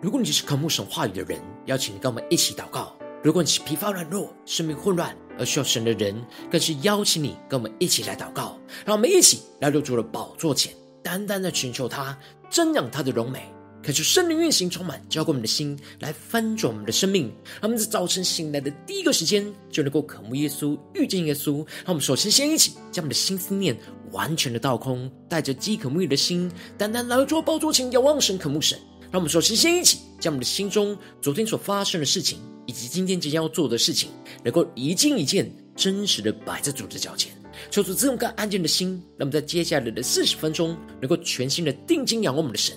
如果你是渴慕神话语的人，邀请你跟我们一起祷告；如果你是疲乏软弱、生命混乱而需要神的人，更是邀请你跟我们一起来祷告。让我们一起来入住的宝座前，单单的寻求他，瞻仰他的荣美，恳求圣灵运行充满，浇灌我们的心，来翻转我们的生命。让我们在早晨醒来的第一个时间，就能够渴慕耶稣、遇见耶稣。让我们首先先一起将我们的心思念完全的倒空，带着饥渴沐浴的心，单单来到主的宝座前，仰望神、渴慕神。让我们首先先一起将我们的心中昨天所发生的事情，以及今天即将要做的事情，能够一件一件真实的摆在主的脚前，求主赐我们安静的心，让我们在接下来的四十分钟，能够全心的定睛仰望我们的神，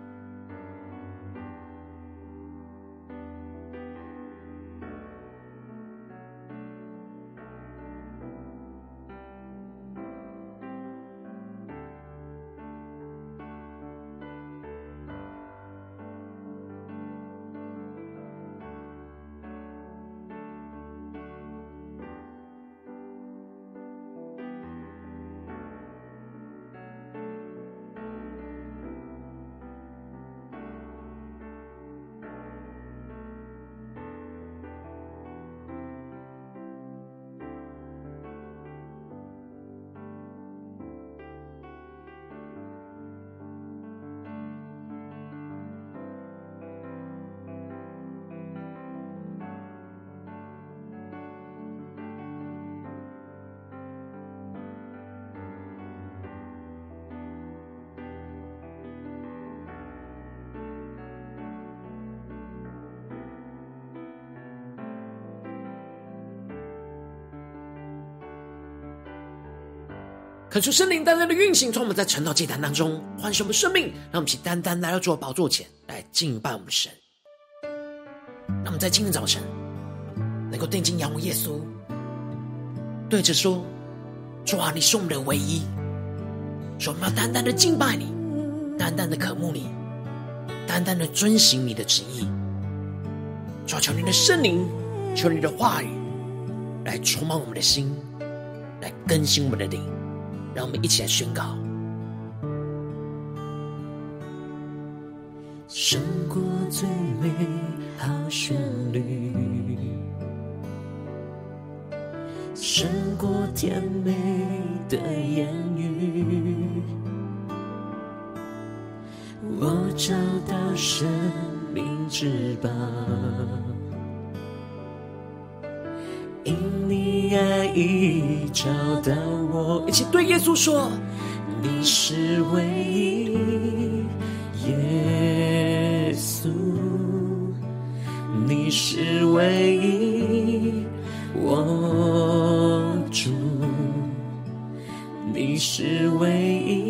恳求圣灵单单的运行，从我们在晨祷祭坛当中唤醒我们生命，让我们一起单单来到主宝座前来敬拜我们神。让我们在今天早晨能够定睛仰望耶稣，对着说：“主啊，你是我们的唯一。”说我们要单单的敬拜你，单单的渴慕你，单单的遵行你的旨意。主啊，求你的圣灵，求你的话语来充满我们的心，来更新我们的灵。让我们一起来宣告：胜过最美好旋律，胜过甜美的言语，我找到生命之宝。已找到我，一起对耶稣说：“你是唯一，耶稣，你是唯一，我主，你是唯一，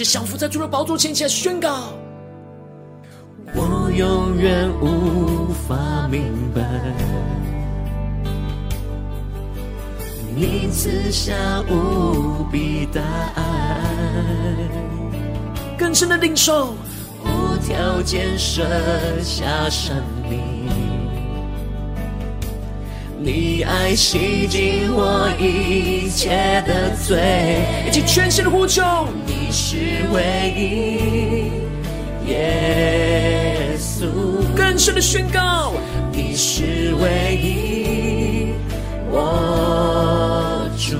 就降服在主的宝座前，起来宣告：我永远无法明白，你赐下无比大爱，更深的领受，无条件舍下生命。你爱洗净我一切的罪，以及全新的呼求。你是唯一，耶稣。更深的宣告，你是唯一，我主。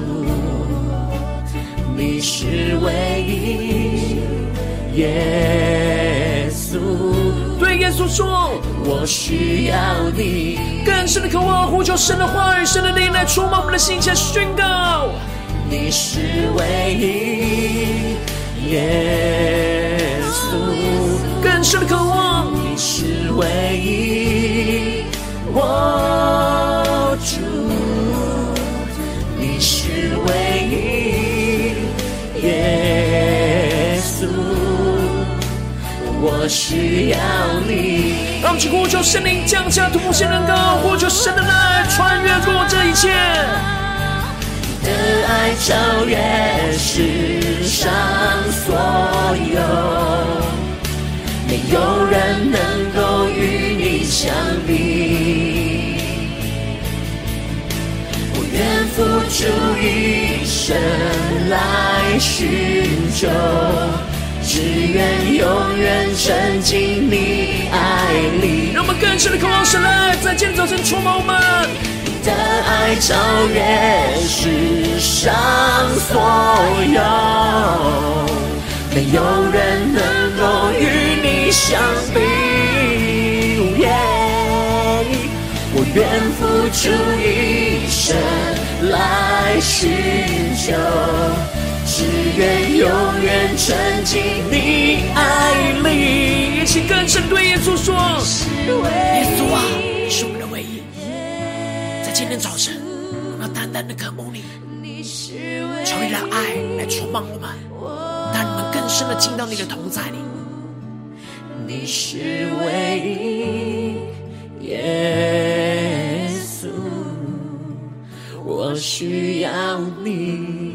你是唯一，耶。耶稣说：“我需要你。”更深的渴望，呼求神的话语、神的灵来充满我们的心，来宣告：你是唯一，耶稣。更深的渴望，你是唯一，我需要你。让我们去呼求圣灵降下突破性能高，呼求神的爱穿越过这一切。你的爱超越世上所有，没有人能够与你相比。我愿付出一生来寻求。只愿永远沉浸你爱里。让我们更深的渴望神的爱，在今天早晨充满我们。你的爱超越世上所有，没有人能够与你相比。我愿付出一生来寻求。只愿永远沉浸你爱里，一起更深对耶稣说：耶稣啊，是我们的唯一。在今天早晨，我们要单单的渴慕你，求你让爱来充满我们，让你们更深的进到你的同在里。你是唯一，耶稣，我需要你。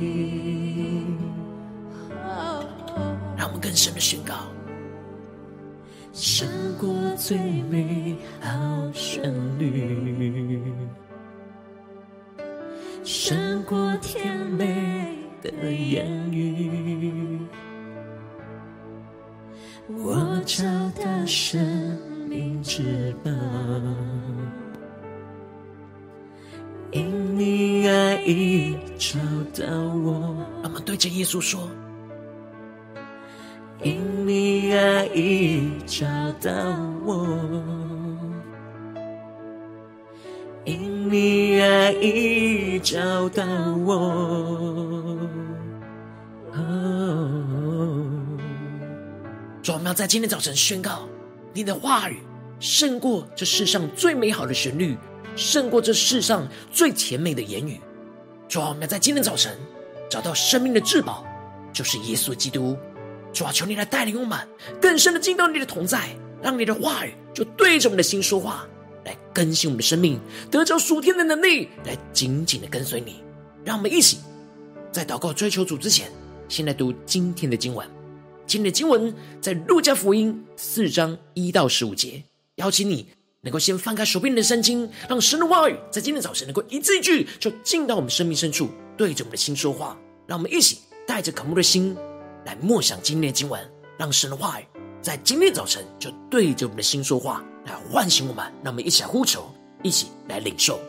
更深的宣告，胜过最美好旋律，胜过甜美的言语，我找到生命之宝，因你爱已找到我。让我们对着耶稣说。因你爱已找到我，因你爱已找到我。主，我们要在今天早晨宣告，你的话语胜过这世上最美好的旋律，胜过这世上最甜美的言语。主，我们要在今天早晨找到生命的至宝，就是耶稣基督。主啊，求你来带领我们更深的进到你的同在，让你的话语就对着我们的心说话，来更新我们的生命，得着属天的能力，来紧紧的跟随你。让我们一起在祷告追求主之前，先来读今天的经文。今天的经文在路加福音四章一到十五节。邀请你能够先翻开手边的圣经，让神的话语在今天早晨能够一字一句就进到我们生命深处，对着我们的心说话。让我们一起带着渴慕的心。来默想今天的经文，让神的话语在今天早晨就对着我们的心说话，来唤醒我们。让我们一起来呼求，一起来领受。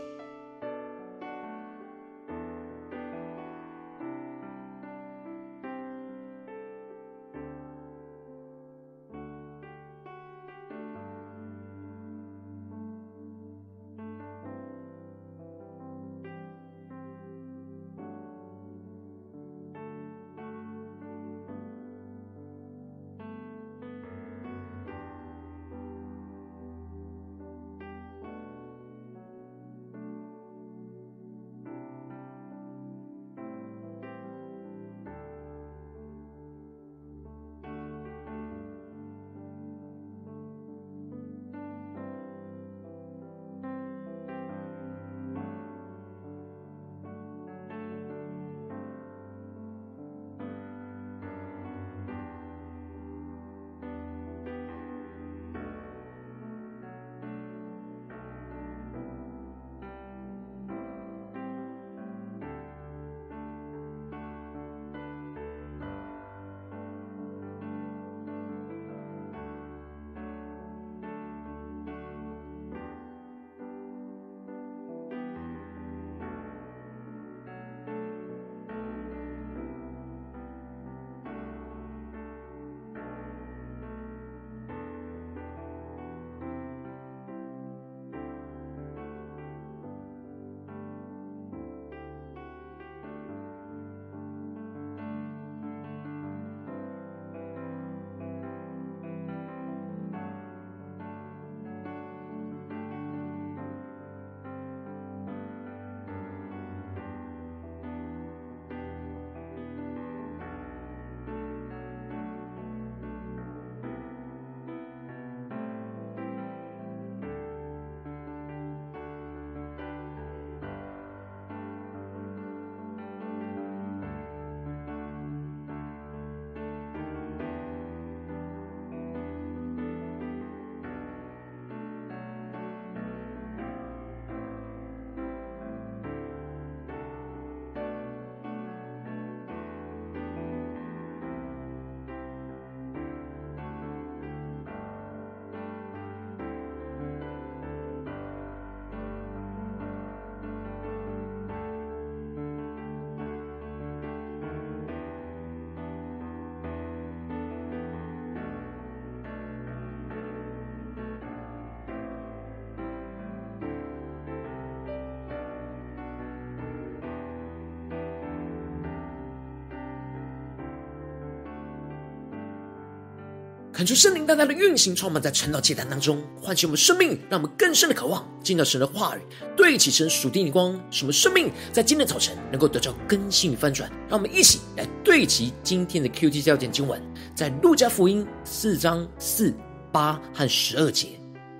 恳求圣灵大大的运行，充满在晨祷祭坛当中，唤醒我们生命，让我们更深的渴望进到神的话语，对齐神属地的光，使我们生命在今天早晨能够得到更新与翻转。让我们一起来对齐今天的 QT 教点经文，在路加福音四章四、八和十二节，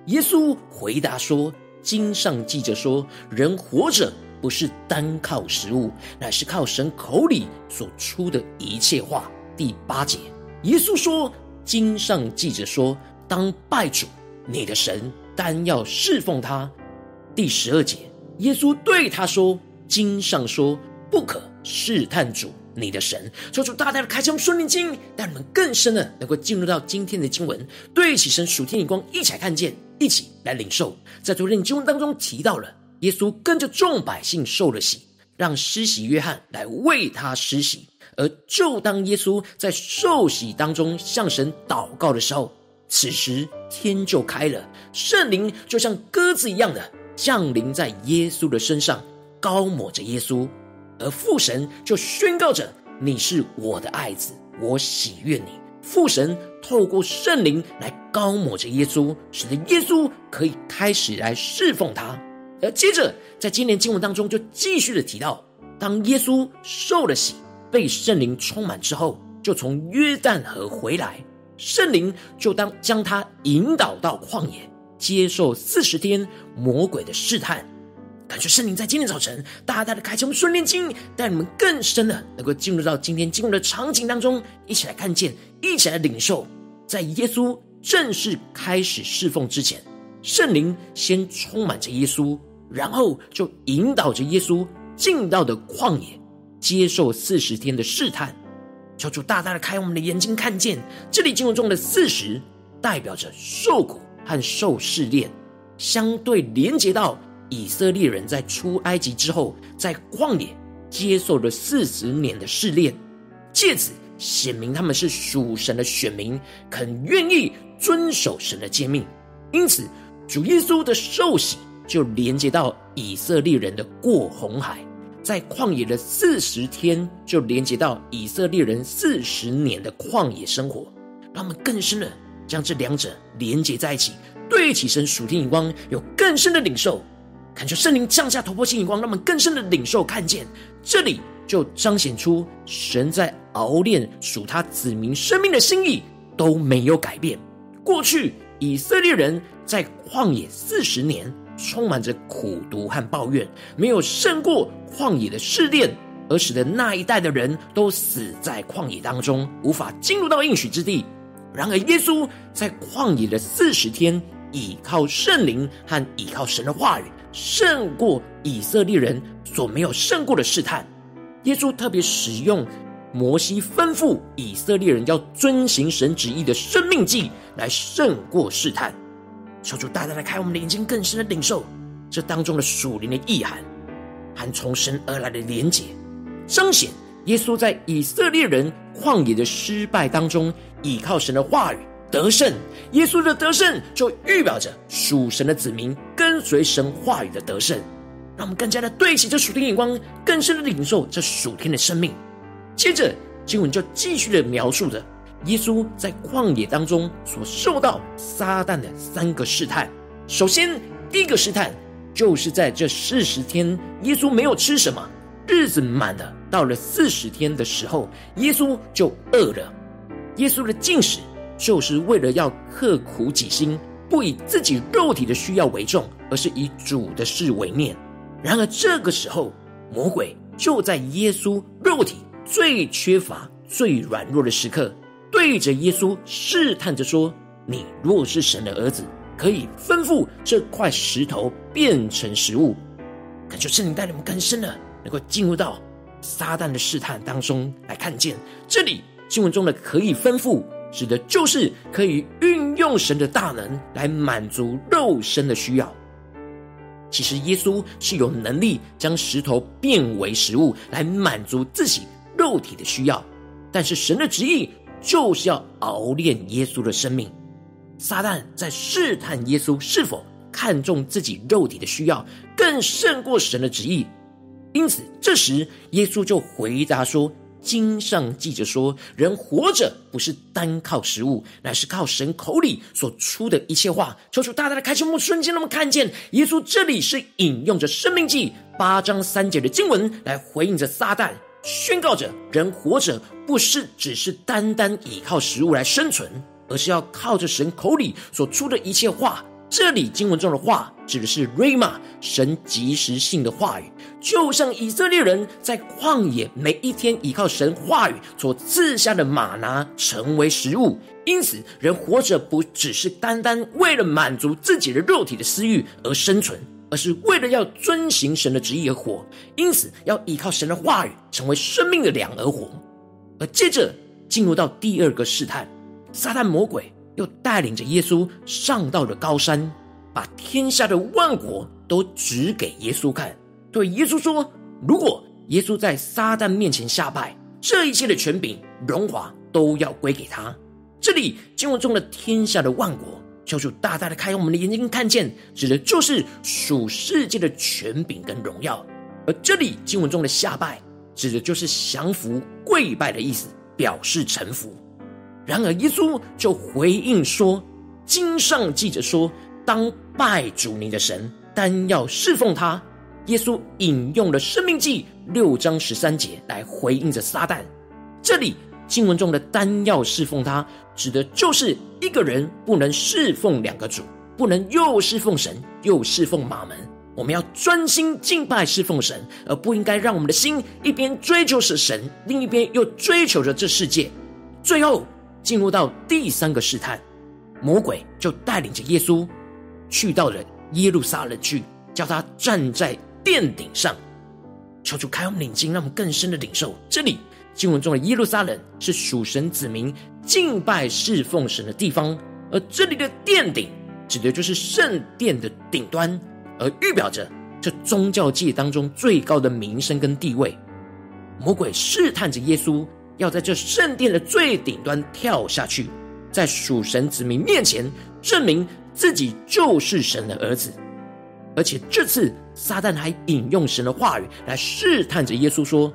耶稣回答说：“经上记着说，人活着不是单靠食物，乃是靠神口里所出的一切话。”第八节，耶稣说。经上记着说：“当拜主你的神，单要侍奉他。”第十二节，耶稣对他说：“经上说，不可试探主你的神。”求主大大的开启顺灵经，让你们更深的能够进入到今天的经文，对齐神属天眼光，一起来看见，一起来领受。在昨天经文当中提到了，耶稣跟着众百姓受了洗，让施洗约翰来为他施洗。而就当耶稣在受洗当中向神祷告的时候，此时天就开了，圣灵就像鸽子一样的降临在耶稣的身上，高抹着耶稣。而父神就宣告着：“你是我的爱子，我喜悦你。”父神透过圣灵来高抹着耶稣，使得耶稣可以开始来侍奉他。而接着在今年经文当中就继续的提到，当耶稣受了洗。被圣灵充满之后，就从约旦河回来，圣灵就当将他引导到旷野，接受四十天魔鬼的试探。感谢圣灵在今天早晨大大的开启我们顺念经，带你们更深的能够进入到今天进入的场景当中，一起来看见，一起来领受。在耶稣正式开始侍奉之前，圣灵先充满着耶稣，然后就引导着耶稣进到的旷野。接受四十天的试探，求主大大的开我们的眼睛，看见这里经文中的四十代表着受苦和受试炼，相对连接到以色列人在出埃及之后，在旷野接受了四十年的试炼，借此显明他们是属神的选民，肯愿意遵守神的诫命。因此，主耶稣的受洗就连接到以色列人的过红海。在旷野的四十天，就连接到以色列人四十年的旷野生活，让我们更深的将这两者连接在一起，对起神属天眼光，有更深的领受。恳求圣灵降下突破性眼光，让我们更深的领受看见，这里就彰显出神在熬炼属他子民生命的心意都没有改变。过去以色列人在旷野四十年。充满着苦毒和抱怨，没有胜过旷野的试炼，而使得那一代的人都死在旷野当中，无法进入到应许之地。然而，耶稣在旷野的四十天，倚靠圣灵和倚靠神的话语，胜过以色列人所没有胜过的试探。耶稣特别使用摩西吩咐以色列人要遵行神旨意的生命记来胜过试探。求主大大的开我们的眼睛，更深的领受这当中的属灵的意涵和从神而来的连结，彰显耶稣在以色列人旷野的失败当中，倚靠神的话语得胜。耶稣的得胜就预表着属神的子民跟随神话语的得胜。让我们更加的对齐这属天眼光，更深的领受这属天的生命。接着经文就继续的描述着。耶稣在旷野当中所受到撒旦的三个试探。首先，第一个试探就是在这四十天，耶稣没有吃什么，日子满了，到了四十天的时候，耶稣就饿了。耶稣的禁食就是为了要刻苦己心，不以自己肉体的需要为重，而是以主的事为念。然而这个时候，魔鬼就在耶稣肉体最缺乏、最软弱的时刻。对着耶稣试探着说：“你若是神的儿子，可以吩咐这块石头变成食物。”感觉圣灵带领我们更深的，能够进入到撒旦的试探当中来看见。这里经文中的“可以吩咐”，指的就是可以运用神的大能来满足肉身的需要。其实耶稣是有能力将石头变为食物，来满足自己肉体的需要。但是神的旨意。就是要熬炼耶稣的生命。撒旦在试探耶稣是否看重自己肉体的需要，更胜过神的旨意。因此，这时耶稣就回答说：“经上记着说，人活着不是单靠食物，乃是靠神口里所出的一切话。求主大大的开启我们，瞬间让我们看见耶稣这里是引用着《生命记》八章三节的经文来回应着撒旦，宣告着人活着不是只是单单依靠食物来生存，而是要靠着神口里所出的一切话。这里经文中的话指的是 Rhema，神及时性的话语，就像以色列人在旷野每一天依靠神话语所赐下的玛拿成为食物。因此，人活着不只是单单为了满足自己的肉体的私欲而生存，而是为了要遵行神的旨意而活。因此，要依靠神的话语成为生命的粮而活。而接着进入到第二个试探，撒旦魔鬼。又带领着耶稣上到了高山，把天下的万国都指给耶稣看，对耶稣说：“如果耶稣在撒旦面前下拜，这一切的权柄、荣华都要归给他。”这里经文中的天下的万国，求主大大的开我们的眼睛，看见指的就是属世界的权柄跟荣耀；而这里经文中的下拜，指的就是降服、跪拜的意思，表示臣服。然而，耶稣就回应说：“经上记着说，当拜主你的神，单要侍奉他。”耶稣引用了《生命记》六章十三节来回应着撒旦。这里经文中的“单要侍奉他”，指的就是一个人不能侍奉两个主，不能又侍奉神又侍奉马门。我们要专心敬拜侍奉神，而不应该让我们的心一边追求是神，另一边又追求着这世界。最后。进入到第三个试探，魔鬼就带领着耶稣去到了耶路撒冷去，叫他站在殿顶上，求主开我们眼睛，让我们更深的领受。这里经文中的耶路撒冷是属神子民敬拜侍奉神的地方，而这里的殿顶指的就是圣殿的顶端，而预表着这宗教界当中最高的名声跟地位。魔鬼试探着耶稣。要在这圣殿的最顶端跳下去，在属神子民面前证明自己就是神的儿子，而且这次撒旦还引用神的话语来试探着耶稣说：“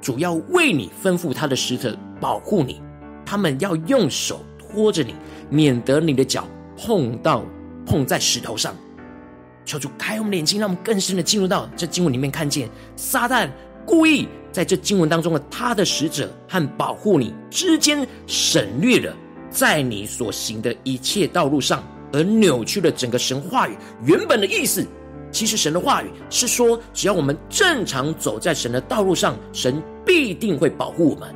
主要为你吩咐他的使者保护你，他们要用手托着你，免得你的脚碰到碰在石头上。”求主开我们的眼睛，让我们更深的进入到这经文里面，看见撒旦故意。在这经文当中的他的使者和保护你之间省略了在你所行的一切道路上，而扭曲了整个神话语原本的意思。其实神的话语是说，只要我们正常走在神的道路上，神必定会保护我们，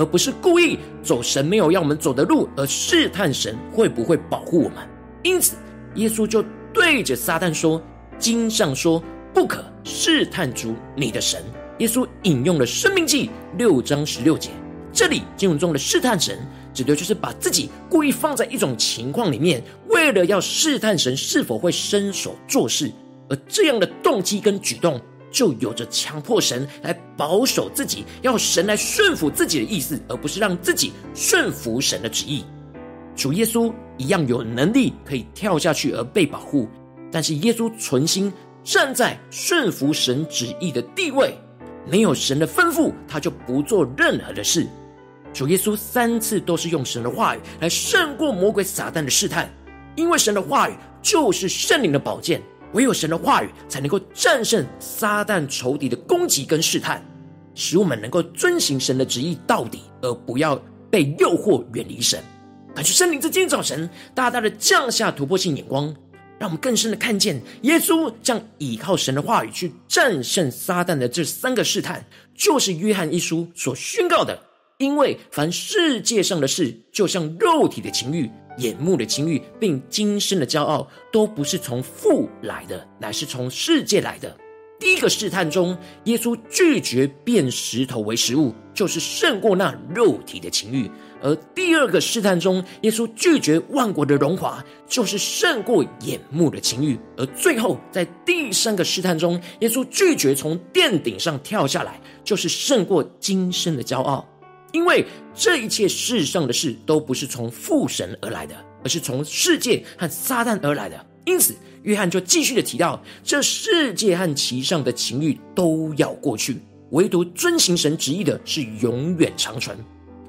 而不是故意走神没有要我们走的路，而试探神会不会保护我们。因此，耶稣就对着撒旦说：“经上说，不可试探主你的神。”耶稣引用了《生命记》六章十六节，这里经文中的试探神，指的就是把自己故意放在一种情况里面，为了要试探神是否会伸手做事，而这样的动机跟举动，就有着强迫神来保守自己，要神来顺服自己的意思，而不是让自己顺服神的旨意。主耶稣一样有能力可以跳下去而被保护，但是耶稣存心站在顺服神旨意的地位。没有神的吩咐，他就不做任何的事。主耶稣三次都是用神的话语来胜过魔鬼撒旦的试探，因为神的话语就是圣灵的宝剑，唯有神的话语才能够战胜撒旦仇敌的攻击跟试探，使我们能够遵行神的旨意到底，而不要被诱惑远离神。感谢圣灵在今天早晨大大的降下突破性眼光。让我们更深的看见，耶稣将依靠神的话语去战胜撒旦的这三个试探，就是约翰一书所宣告的。因为凡世界上的事，就像肉体的情欲、眼目的情欲，并今生的骄傲，都不是从父来的，乃是从世界来的。第一个试探中，耶稣拒绝变石头为食物，就是胜过那肉体的情欲；而第二个试探中，耶稣拒绝万国的荣华，就是胜过眼目的情欲；而最后在第三个试探中，耶稣拒绝从殿顶上跳下来，就是胜过今生的骄傲。因为这一切世上的事都不是从父神而来的，而是从世界和撒旦而来的。因此，约翰就继续的提到，这世界和其上的情欲都要过去，唯独遵行神旨意的是永远长存。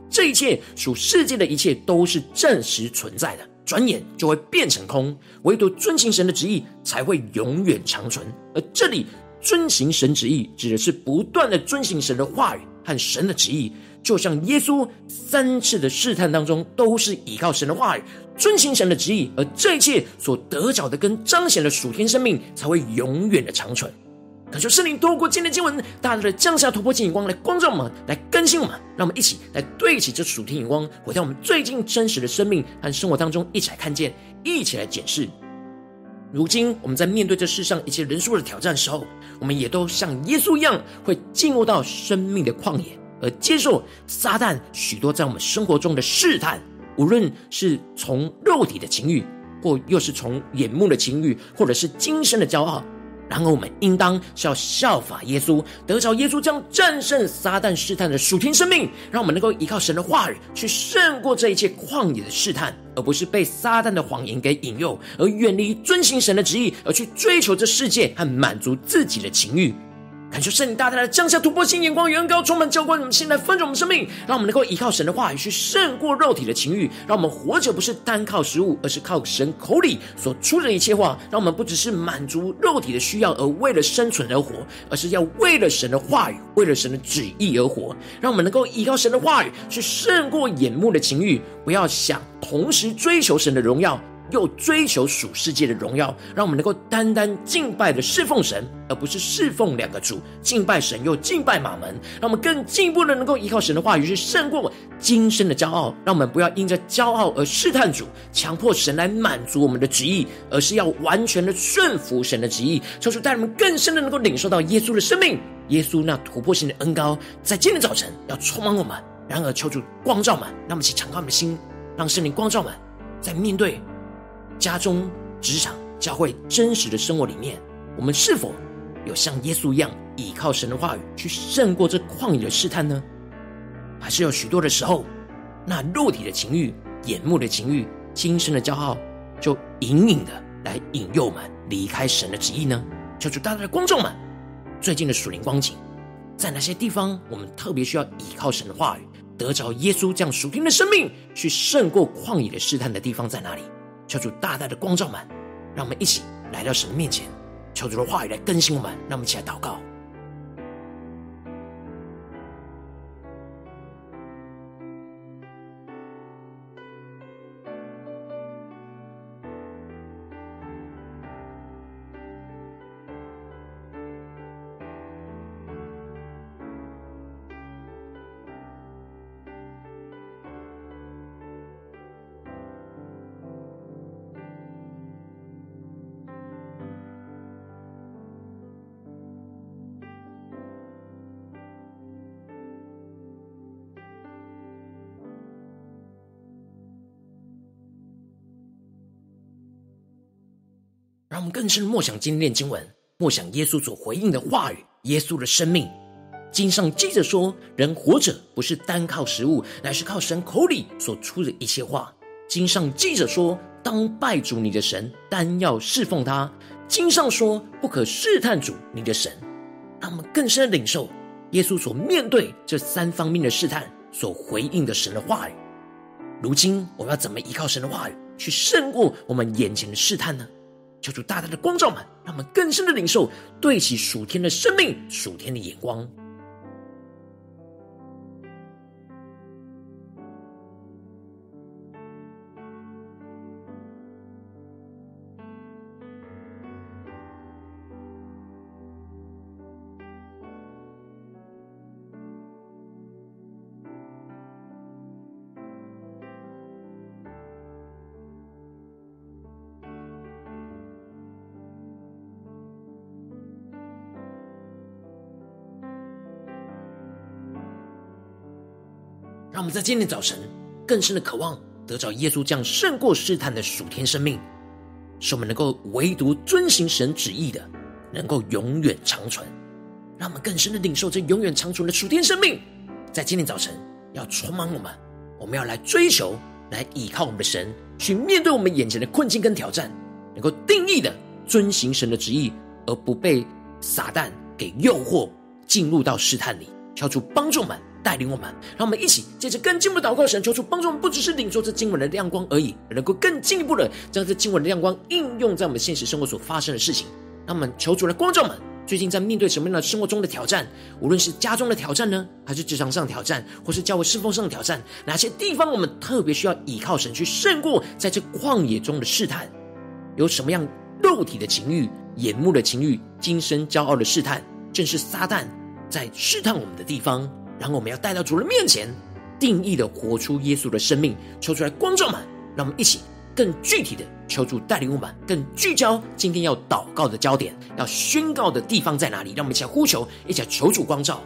这一切属世界的一切都是暂时存在的，转眼就会变成空。唯独遵行神的旨意才会永远长存。而这里遵行神旨意，指的是不断的遵行神的话语和神的旨意。就像耶稣三次的试探当中，都是依靠神的话语，遵行神的旨意，而这一切所得着的跟彰显的属天生命，才会永远的长存。可求圣灵透过今天的经文，大大的降下突破性眼光来光照我们，来更新我们，让我们一起来对齐这属天眼光，回到我们最近真实的生命和生活当中，一起来看见，一起来检视。如今我们在面对这世上一切人数的挑战时候，我们也都像耶稣一样，会进入到生命的旷野。而接受撒旦许多在我们生活中的试探，无论是从肉体的情欲，或又是从眼目的情欲，或者是今生的骄傲。然而，我们应当是要效法耶稣，得着耶稣将战胜撒旦试探的属天生命，让我们能够依靠神的话语去胜过这一切旷野的试探，而不是被撒旦的谎言给引诱，而远离遵行神的旨意，而去追求这世界和满足自己的情欲。感谢圣灵大大的降下突破性眼光，远高充满浇灌我们心来丰盛我们生命，让我们能够依靠神的话语去胜过肉体的情欲，让我们活着不是单靠食物，而是靠神口里所出的一切话。让我们不只是满足肉体的需要而为了生存而活，而是要为了神的话语，为了神的旨意而活。让我们能够依靠神的话语去胜过眼目的情欲，不要想同时追求神的荣耀。又追求属世界的荣耀，让我们能够单单敬拜的侍奉神，而不是侍奉两个主。敬拜神又敬拜马门，让我们更进一步的能够依靠神的话语，去胜过今生的骄傲。让我们不要因着骄傲而试探主，强迫神来满足我们的旨意，而是要完全的顺服神的旨意。求主带我们更深的能够领受到耶稣的生命，耶稣那突破性的恩膏，在今天早晨要充满我们。然而，求主光照们，让我们一起敞开我们的心，让圣灵光照们，在面对。家中、职场、教会真实的生活里面，我们是否有像耶稣一样倚靠神的话语去胜过这旷野的试探呢？还是有许多的时候，那肉体的情欲、眼目的情欲、今生的骄傲，就隐隐的来引诱我们离开神的旨意呢？求主大大的观众们，最近的属灵光景，在哪些地方我们特别需要倚靠神的话语，得着耶稣这样属天的生命，去胜过旷野的试探的地方在哪里？求主大大的光照们，让我们一起来到神的面前，求主的话语来更新我们，让我们一起来祷告。我们更深默想今天的经文，默想耶稣所回应的话语，耶稣的生命。经上记着说，人活着不是单靠食物，乃是靠神口里所出的一切话。经上记着说，当拜主你的神，单要侍奉他。经上说，不可试探主你的神。让我们更深的领受耶稣所面对这三方面的试探所回应的神的话语。如今我们要怎么依靠神的话语去胜过我们眼前的试探呢？求主大大的光照们，让我们更深的领受对齐属天的生命、属天的眼光。让我们在今天早晨更深的渴望得着耶稣这样胜过试探的属天生命，使我们能够唯独遵行神旨意的，能够永远长存。让我们更深的领受这永远长存的属天生命，在今天早晨要充满我们。我们要来追求，来依靠我们的神，去面对我们眼前的困境跟挑战，能够定义的遵行神的旨意，而不被撒旦给诱惑。进入到试探里，求主帮助们，带领我们，让我们一起借着更进一步祷告神，求主帮助我们，不只是领受这经文的亮光而已，能够更进一步的将这经文的亮光应用在我们现实生活所发生的事情。让我们求主来光照我们，最近在面对什么样的生活中的挑战？无论是家中的挑战呢，还是职场上的挑战，或是教会侍奉上的挑战，哪些地方我们特别需要依靠神去胜过在这旷野中的试探？有什么样肉体的情欲、眼目的情欲、今生骄傲的试探，正是撒旦在试探我们的地方。然后我们要带到主人面前，定义的活出耶稣的生命，求出来光照们，让我们一起更具体的求助带领我们，更聚焦今天要祷告的焦点，要宣告的地方在哪里？让我们一起来呼求，一起来求主光照。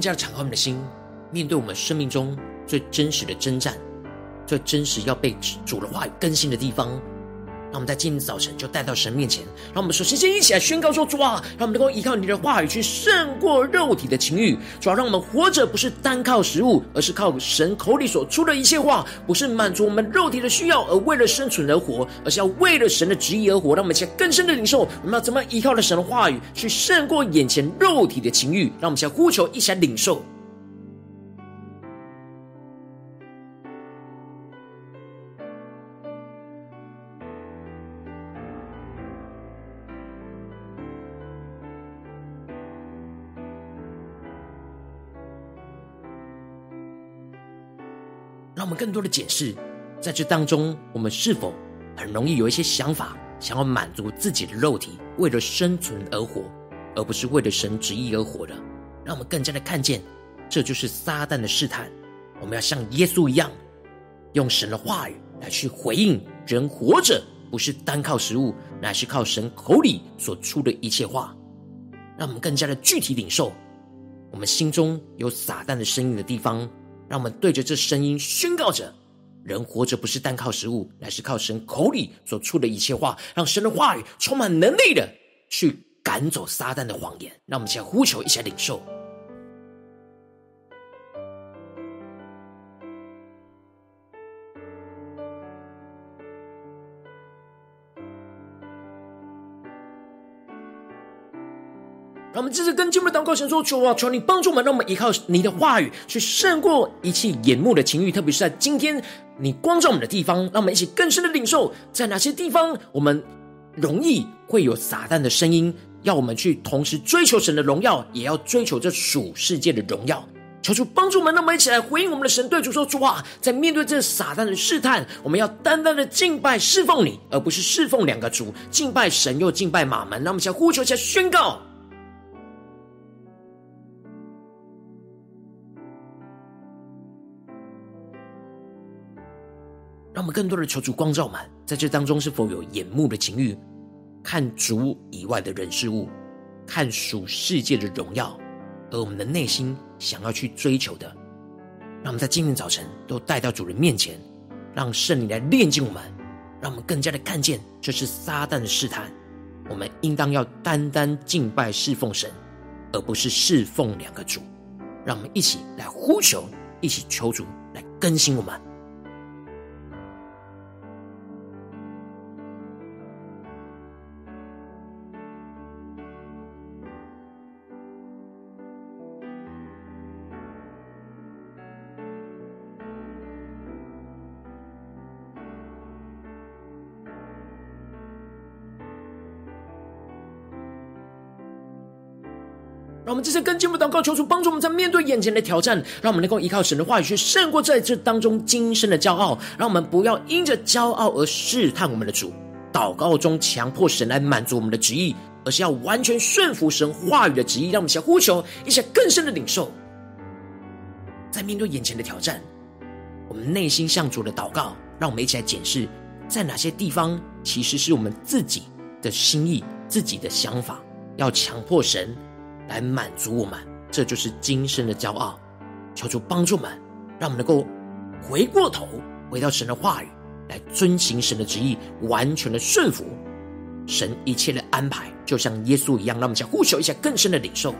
更加敞开我们的心，面对我们生命中最真实的征战，最真实要被主的话语更新的地方。让我们在今天早晨就带到神面前。让我们首先先一起来宣告说：主啊，让我们能够依靠你的话语去胜过肉体的情欲。主啊，让我们活着不是单靠食物，而是靠神口里所出的一切话，不是满足我们肉体的需要而为了生存而活，而是要为了神的旨意而活。让我们先更深的领受，我们要怎么依靠着神的话语去胜过眼前肉体的情欲？让我们先呼求，一起来领受。更多的检视，在这当中，我们是否很容易有一些想法，想要满足自己的肉体，为了生存而活，而不是为了神旨意而活的？让我们更加的看见，这就是撒旦的试探。我们要像耶稣一样，用神的话语来去回应：人活着不是单靠食物，乃是靠神口里所出的一切话。让我们更加的具体领受，我们心中有撒旦的声音的地方。让我们对着这声音宣告着：人活着不是单靠食物，乃是靠神口里所出的一切话。让神的话语充满能力的去赶走撒旦的谎言。让我们先呼求，一起来领受。们继续跟进我们的祷告，神说：“主啊，求你帮助我们，让我们依靠你的话语去胜过一切眼目的情欲，特别是在今天你光照我们的地方，让我们一起更深的领受，在哪些地方我们容易会有撒旦的声音，要我们去同时追求神的荣耀，也要追求这属世界的荣耀。求主帮助我们，让我们一起来回应我们的神，对主说：主啊，在面对这撒旦的试探，我们要单单的敬拜侍奉你，而不是侍奉两个主，敬拜神又敬拜马门。让我们一起来呼求，一起来宣告。”让我们更多的求主光照们，在这当中是否有眼目的情欲，看主以外的人事物，看属世界的荣耀，而我们的内心想要去追求的，让我们在今天早晨都带到主人面前，让圣灵来炼净我们，让我们更加的看见这是撒旦的试探。我们应当要单单敬拜侍奉神，而不是侍奉两个主。让我们一起来呼求，一起求主来更新我们。这些更进一步祷告，求主帮助我们在面对眼前的挑战，让我们能够依靠神的话语去胜过在这当中今生的骄傲。让我们不要因着骄傲而试探我们的主，祷告中强迫神来满足我们的旨意，而是要完全顺服神话语的旨意。让我们先呼求，一些更深的领受。在面对眼前的挑战，我们内心向主的祷告，让我们一起来检视，在哪些地方其实是我们自己的心意、自己的想法，要强迫神。来满足我们，这就是今生的骄傲。求主帮助们，让我们能够回过头回到神的话语，来遵行神的旨意，完全的顺服神一切的安排，就像耶稣一样。让我们想呼求一下更深的领受。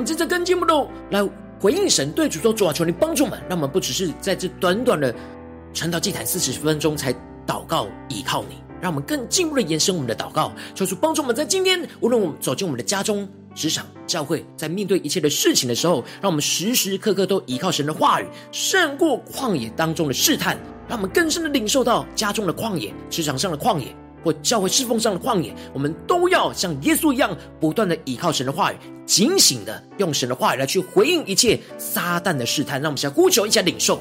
们真正跟进步路来回应神，对主说：“主啊，求你帮助我们，让我们不只是在这短短的传道祭坛四十分钟才祷告依靠你，让我们更进一步的延伸我们的祷告，求主帮助我们在今天，无论我们走进我们的家中、职场、教会，在面对一切的事情的时候，让我们时时刻刻都依靠神的话语，胜过旷野当中的试探，让我们更深的领受到家中的旷野、职场上的旷野。”或教会侍奉上的旷野，我们都要像耶稣一样，不断的倚靠神的话语，警醒的用神的话语来去回应一切撒旦的试探。让我们先呼求一下领受。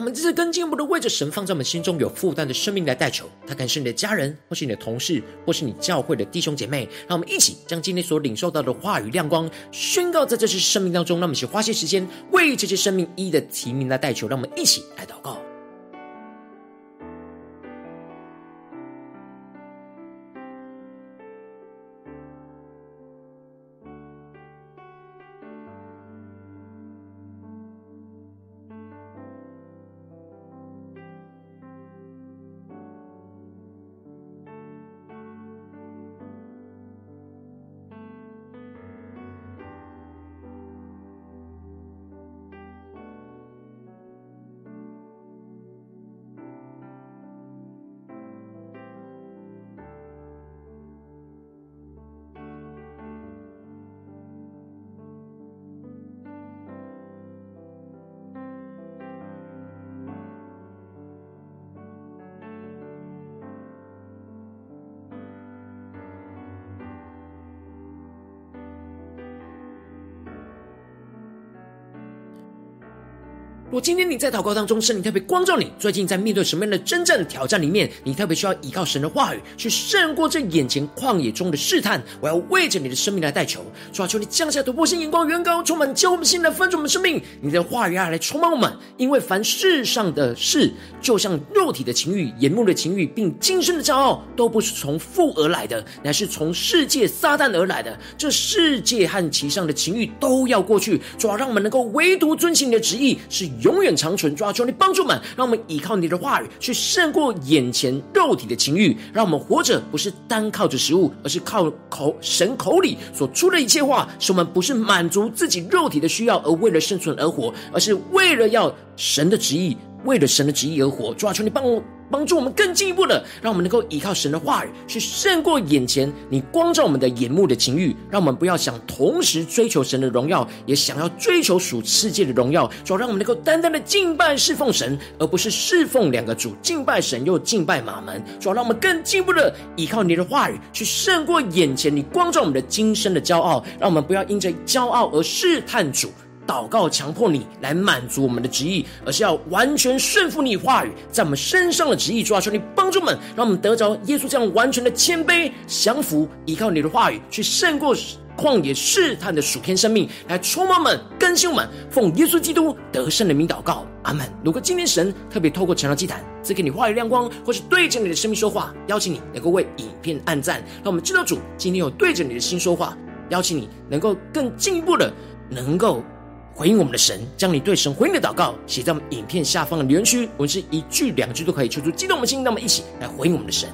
我们这次更进一步的为着神放在我们心中有负担的生命来代求，他可能是你的家人，或是你的同事，或是你教会的弟兄姐妹。让我们一起将今天所领受到的话语亮光宣告在这些生命当中。让我们一起花些时间为这些生命一一的提名来代求。让我们一起来祷告。如今天你在祷告当中，圣灵特别光照你，最近在面对什么样的征战挑战里面，你特别需要依靠神的话语去胜过这眼前旷野中的试探。我要为着你的生命来代求，主啊，求你降下突破性眼光，远高充满，教我们心来分足我们生命。你的话语啊来充满我们，因为凡世上的事，就像肉体的情欲、眼目的情欲，并今生的骄傲，都不是从父而来的，乃是从世界撒旦而来的。这世界和其上的情欲都要过去，主啊，让我们能够唯独遵行你的旨意，是。永远长存，抓住，你帮助们，让我们依靠你的话语去胜过眼前肉体的情欲，让我们活着不是单靠着食物，而是靠口神口里所出的一切话，使我们不是满足自己肉体的需要而为了生存而活，而是为了要神的旨意，为了神的旨意而活。主啊，求你帮我。帮助我们更进一步的，让我们能够依靠神的话语，去胜过眼前你光照我们的眼目的情欲，让我们不要想同时追求神的荣耀，也想要追求属世界的荣耀。主要让我们能够单单的敬拜侍奉神，而不是侍奉两个主，敬拜神又敬拜马门。主要让我们更进一步的依靠你的话语，去胜过眼前你光照我们的今生的骄傲，让我们不要因着骄傲而试探主。祷告强迫你来满足我们的旨意，而是要完全顺服你话语在我们身上的旨意。主啊，求你帮助们，让我们得着耶稣这样完全的谦卑、降服，依靠你的话语去胜过旷野试探的属天生命，来充满们、更新我们。奉耶稣基督得胜的名祷告，阿门。如果今天神特别透过晨祷祭坛赐给你话语亮光，或是对着你的生命说话，邀请你能够为影片按赞，让我们知道主今天有对着你的心说话。邀请你能够更进一步的能够。回应我们的神将你对神回应的祷告写在我们影片下方的留言区我是一句两句都可以出出激动的心那么一起来回应我们的神。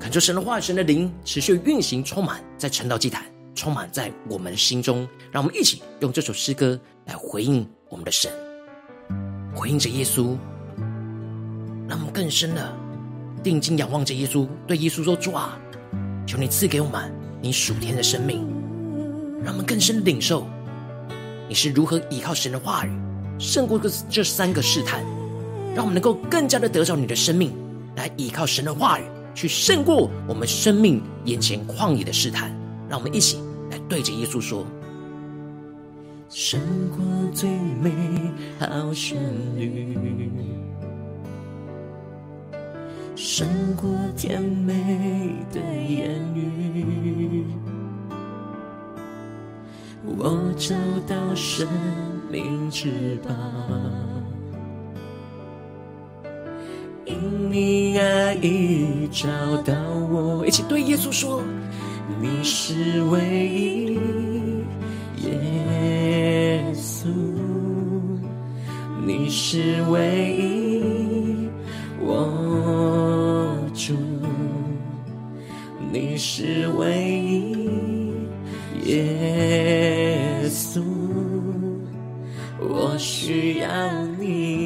恳求神的化神的灵持续运行充满再沉到祭坛。充满在我们心中。让我们一起用这首诗歌来回应我们的神，回应着耶稣。让我们更深的定睛仰望着耶稣，对耶稣说：“主啊，求你赐给我们你属天的生命。”让我们更深的领受你是如何依靠神的话语，胜过这这三个试探。让我们能够更加的得着你的生命，来依靠神的话语。去胜过我们生命眼前旷野的试探，让我们一起来对着耶稣说：胜过最美好旋律，胜过甜美的言语，我找到生命之宝。因你爱已找到我，一起对耶稣说：你是唯一，耶稣，你是唯一，我主，你是唯一，耶稣，我需要你。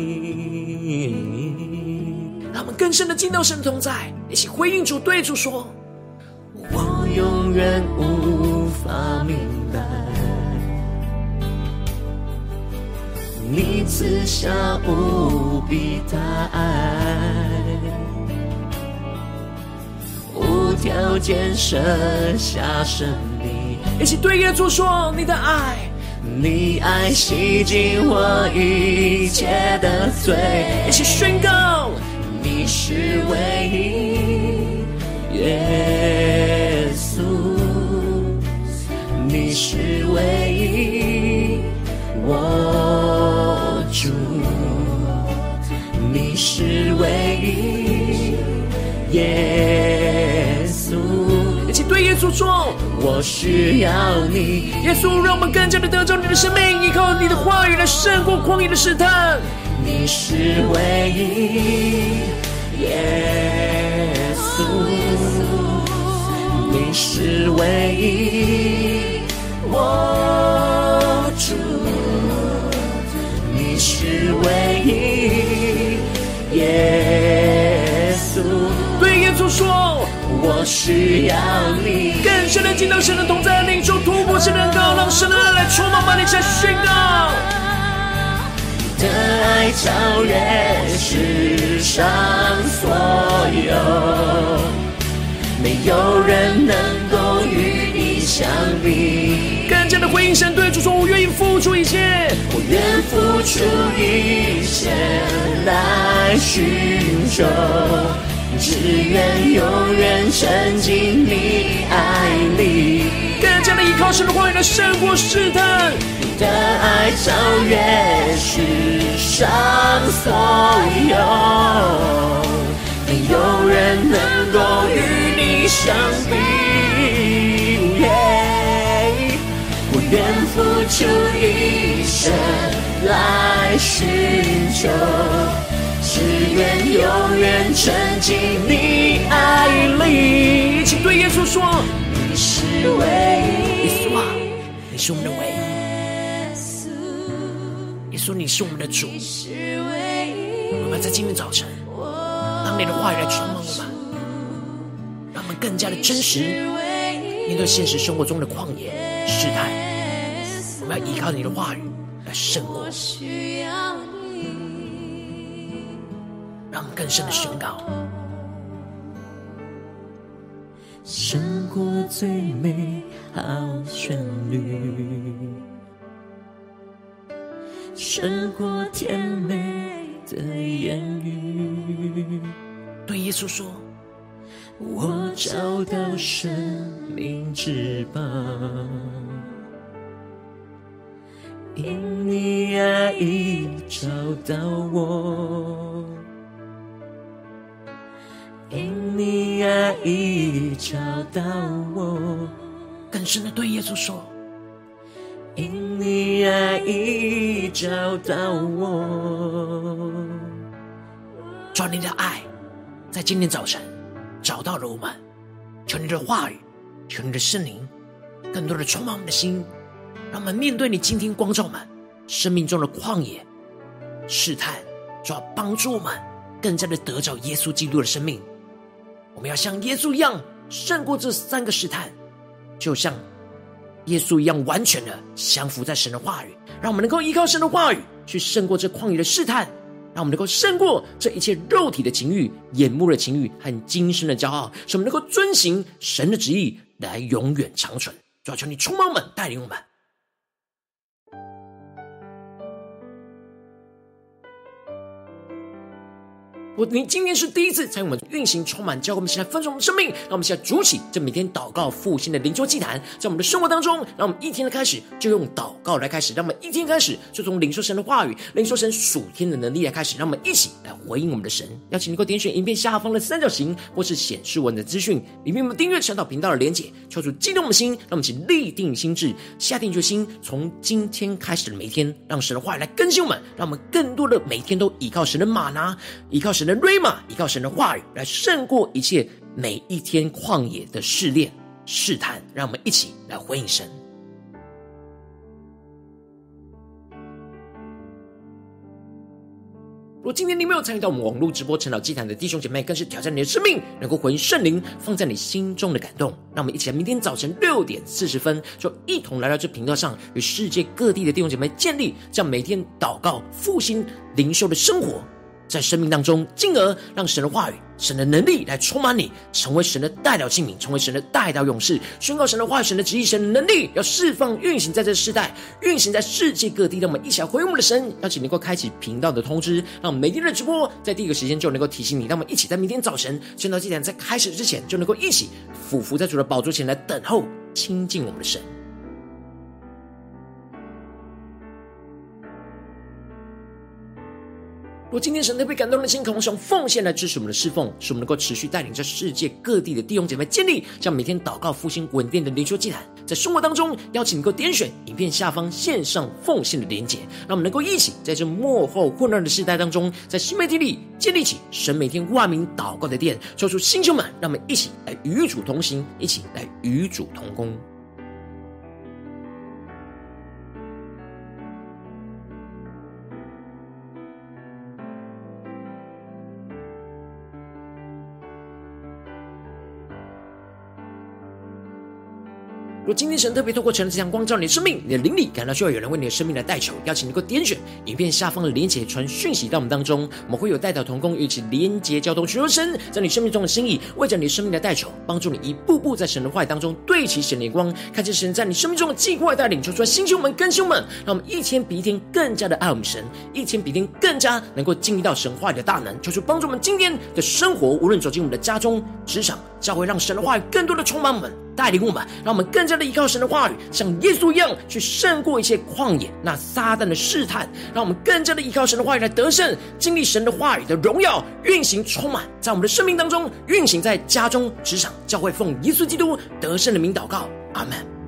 更深的进到神同在，一起回应主，对主说：远无法明白，你赐下无比大爱，无条件舍下生命。一起对耶稣说：你的爱，你爱洗净我一切的罪。一起宣告。你是唯一，起对耶稣说：我需要你，耶稣，让我们更加的得着你的生命，依靠你的话语来胜过旷野的试探。你是唯一，耶稣，你是唯一，我主，你是唯一，耶稣。对耶稣说，我需要你。更深的进到神的同在，领受突破性的高，让神的爱来充满，把你下宣告。的爱超越世上所有，没有人能够与你相比。更加的回应神，对主说：“我愿意付出一切，我愿付出一切来寻求，只愿永远沉浸你爱里。”更加的依靠神的话语来胜过试探。的爱超越世上所有，没有人能够与你相比。我愿付出一生来寻求，只愿永远沉浸你爱里。请对耶稣说：你是唯一，耶稣啊，你是我们的唯一。耶稣你是我们的主，我们在今天早晨，让你的话语来充满我们，让我们更加的真实面对现实生活中的旷野试探。我们要依靠你的话语来胜过，让我们更深的宣告，胜过最美好旋律。胜过甜美的言语，对耶稣说：“我找到生命之宝，因你爱已找到我，你爱已找到我。”更深的对耶稣说。因你爱已找到我，主你的爱在今天早晨找到了我们，求你的话语，求你的圣灵，更多的充满我们的心，让我们面对你今天光照们生命中的旷野试探，主要帮助我们更加的得着耶稣基督的生命。我们要像耶稣一样胜过这三个试探，就像耶稣一样完全的降服在神的话语，让我们能够依靠神的话语去胜过这旷野的试探。让我们能够胜过这一切肉体的情欲、眼目的情欲和今生的骄傲，使我们能够遵行神的旨意，来永远长存。主要求你充满我们，带领我们。我你今天是第一次参与我们运行充满教会，我们现在分盛我们生命，让我们现在筑起这每天祷告复兴的灵修祭坛，在我们的生活当中，让我们一天的开始就用祷告来开始，让我们一天开始就从领受神的话语、领受神属天的能力来开始，让我们一起来回应我们的神。邀请你能够点选影片下方的三角形，或是显示文的资讯里面，我们订阅传道频道的连结，敲出激动的心，让我们一起立定心志，下定决心，从今天开始的每一天，让神的话语来更新我们，让我们更多的每天都依靠神的吗哪，依靠神。神的瑞玛，依靠神的话语来胜过一切每一天旷野的试炼试探，让我们一起来回应神。如果今天你没有参与到我们网络直播晨祷祭坛的弟兄姐妹，更是挑战你的生命，能够回应圣灵放在你心中的感动。让我们一起来，明天早晨六点四十分，就一同来到这频道上，与世界各地的弟兄姐妹建立这样每天祷告复兴灵修的生活。在生命当中，进而让神的话语、神的能力来充满你，成为神的代表器皿，成为神的代表勇士，宣告神的话语、神的旨意、神的能力，要释放、运行在这世代，运行在世界各地。让我们一起来回应我们的神，邀请能够开启频道的通知，让我们每天的直播在第一个时间就能够提醒你。让我们一起在明天早晨宣道祭坛在开始之前，就能够一起俯伏在主的宝座前来等候亲近我们的神。若今天神特别感动的心，渴望用奉献来支持我们的侍奉，使我们能够持续带领着世界各地的弟兄姐妹建立这样每天祷告复兴稳定的灵修祭坛，在生活当中邀请你能够点选影片下方线上奉献的连结，让我们能够一起在这幕后混乱的时代当中，在新媒体里建立起神每天万名祷告的殿，抽出星球们，让我们一起来与主同行，一起来与主同工。若今天神特别透过晨这样光照你的生命，你的灵力感到需要有人为你的生命来代求，邀请能够点选影片下方的连结，传讯息到我们当中，我们会有代表同工一起连结交通，寻求神在你生命中的心意，为着你生命的代求，帮助你一步步在神的话语当中对齐神的光，看见神在你生命中的计划带领，求出来星球们、更新我们，让我们一天比一天更加的爱我们神，一天比一天更加能够经历到神话语的大能，求出帮助我们今天的生活，无论走进我们的家中、职场、教会，让神的话语更多的充满我们。带领我们，让我们更加的依靠神的话语，像耶稣一样去胜过一切旷野那撒旦的试探。让我们更加的依靠神的话语来得胜，经历神的话语的荣耀运行，充满在我们的生命当中，运行在家中、职场、教会，奉耶稣基督得胜的名祷告，阿门。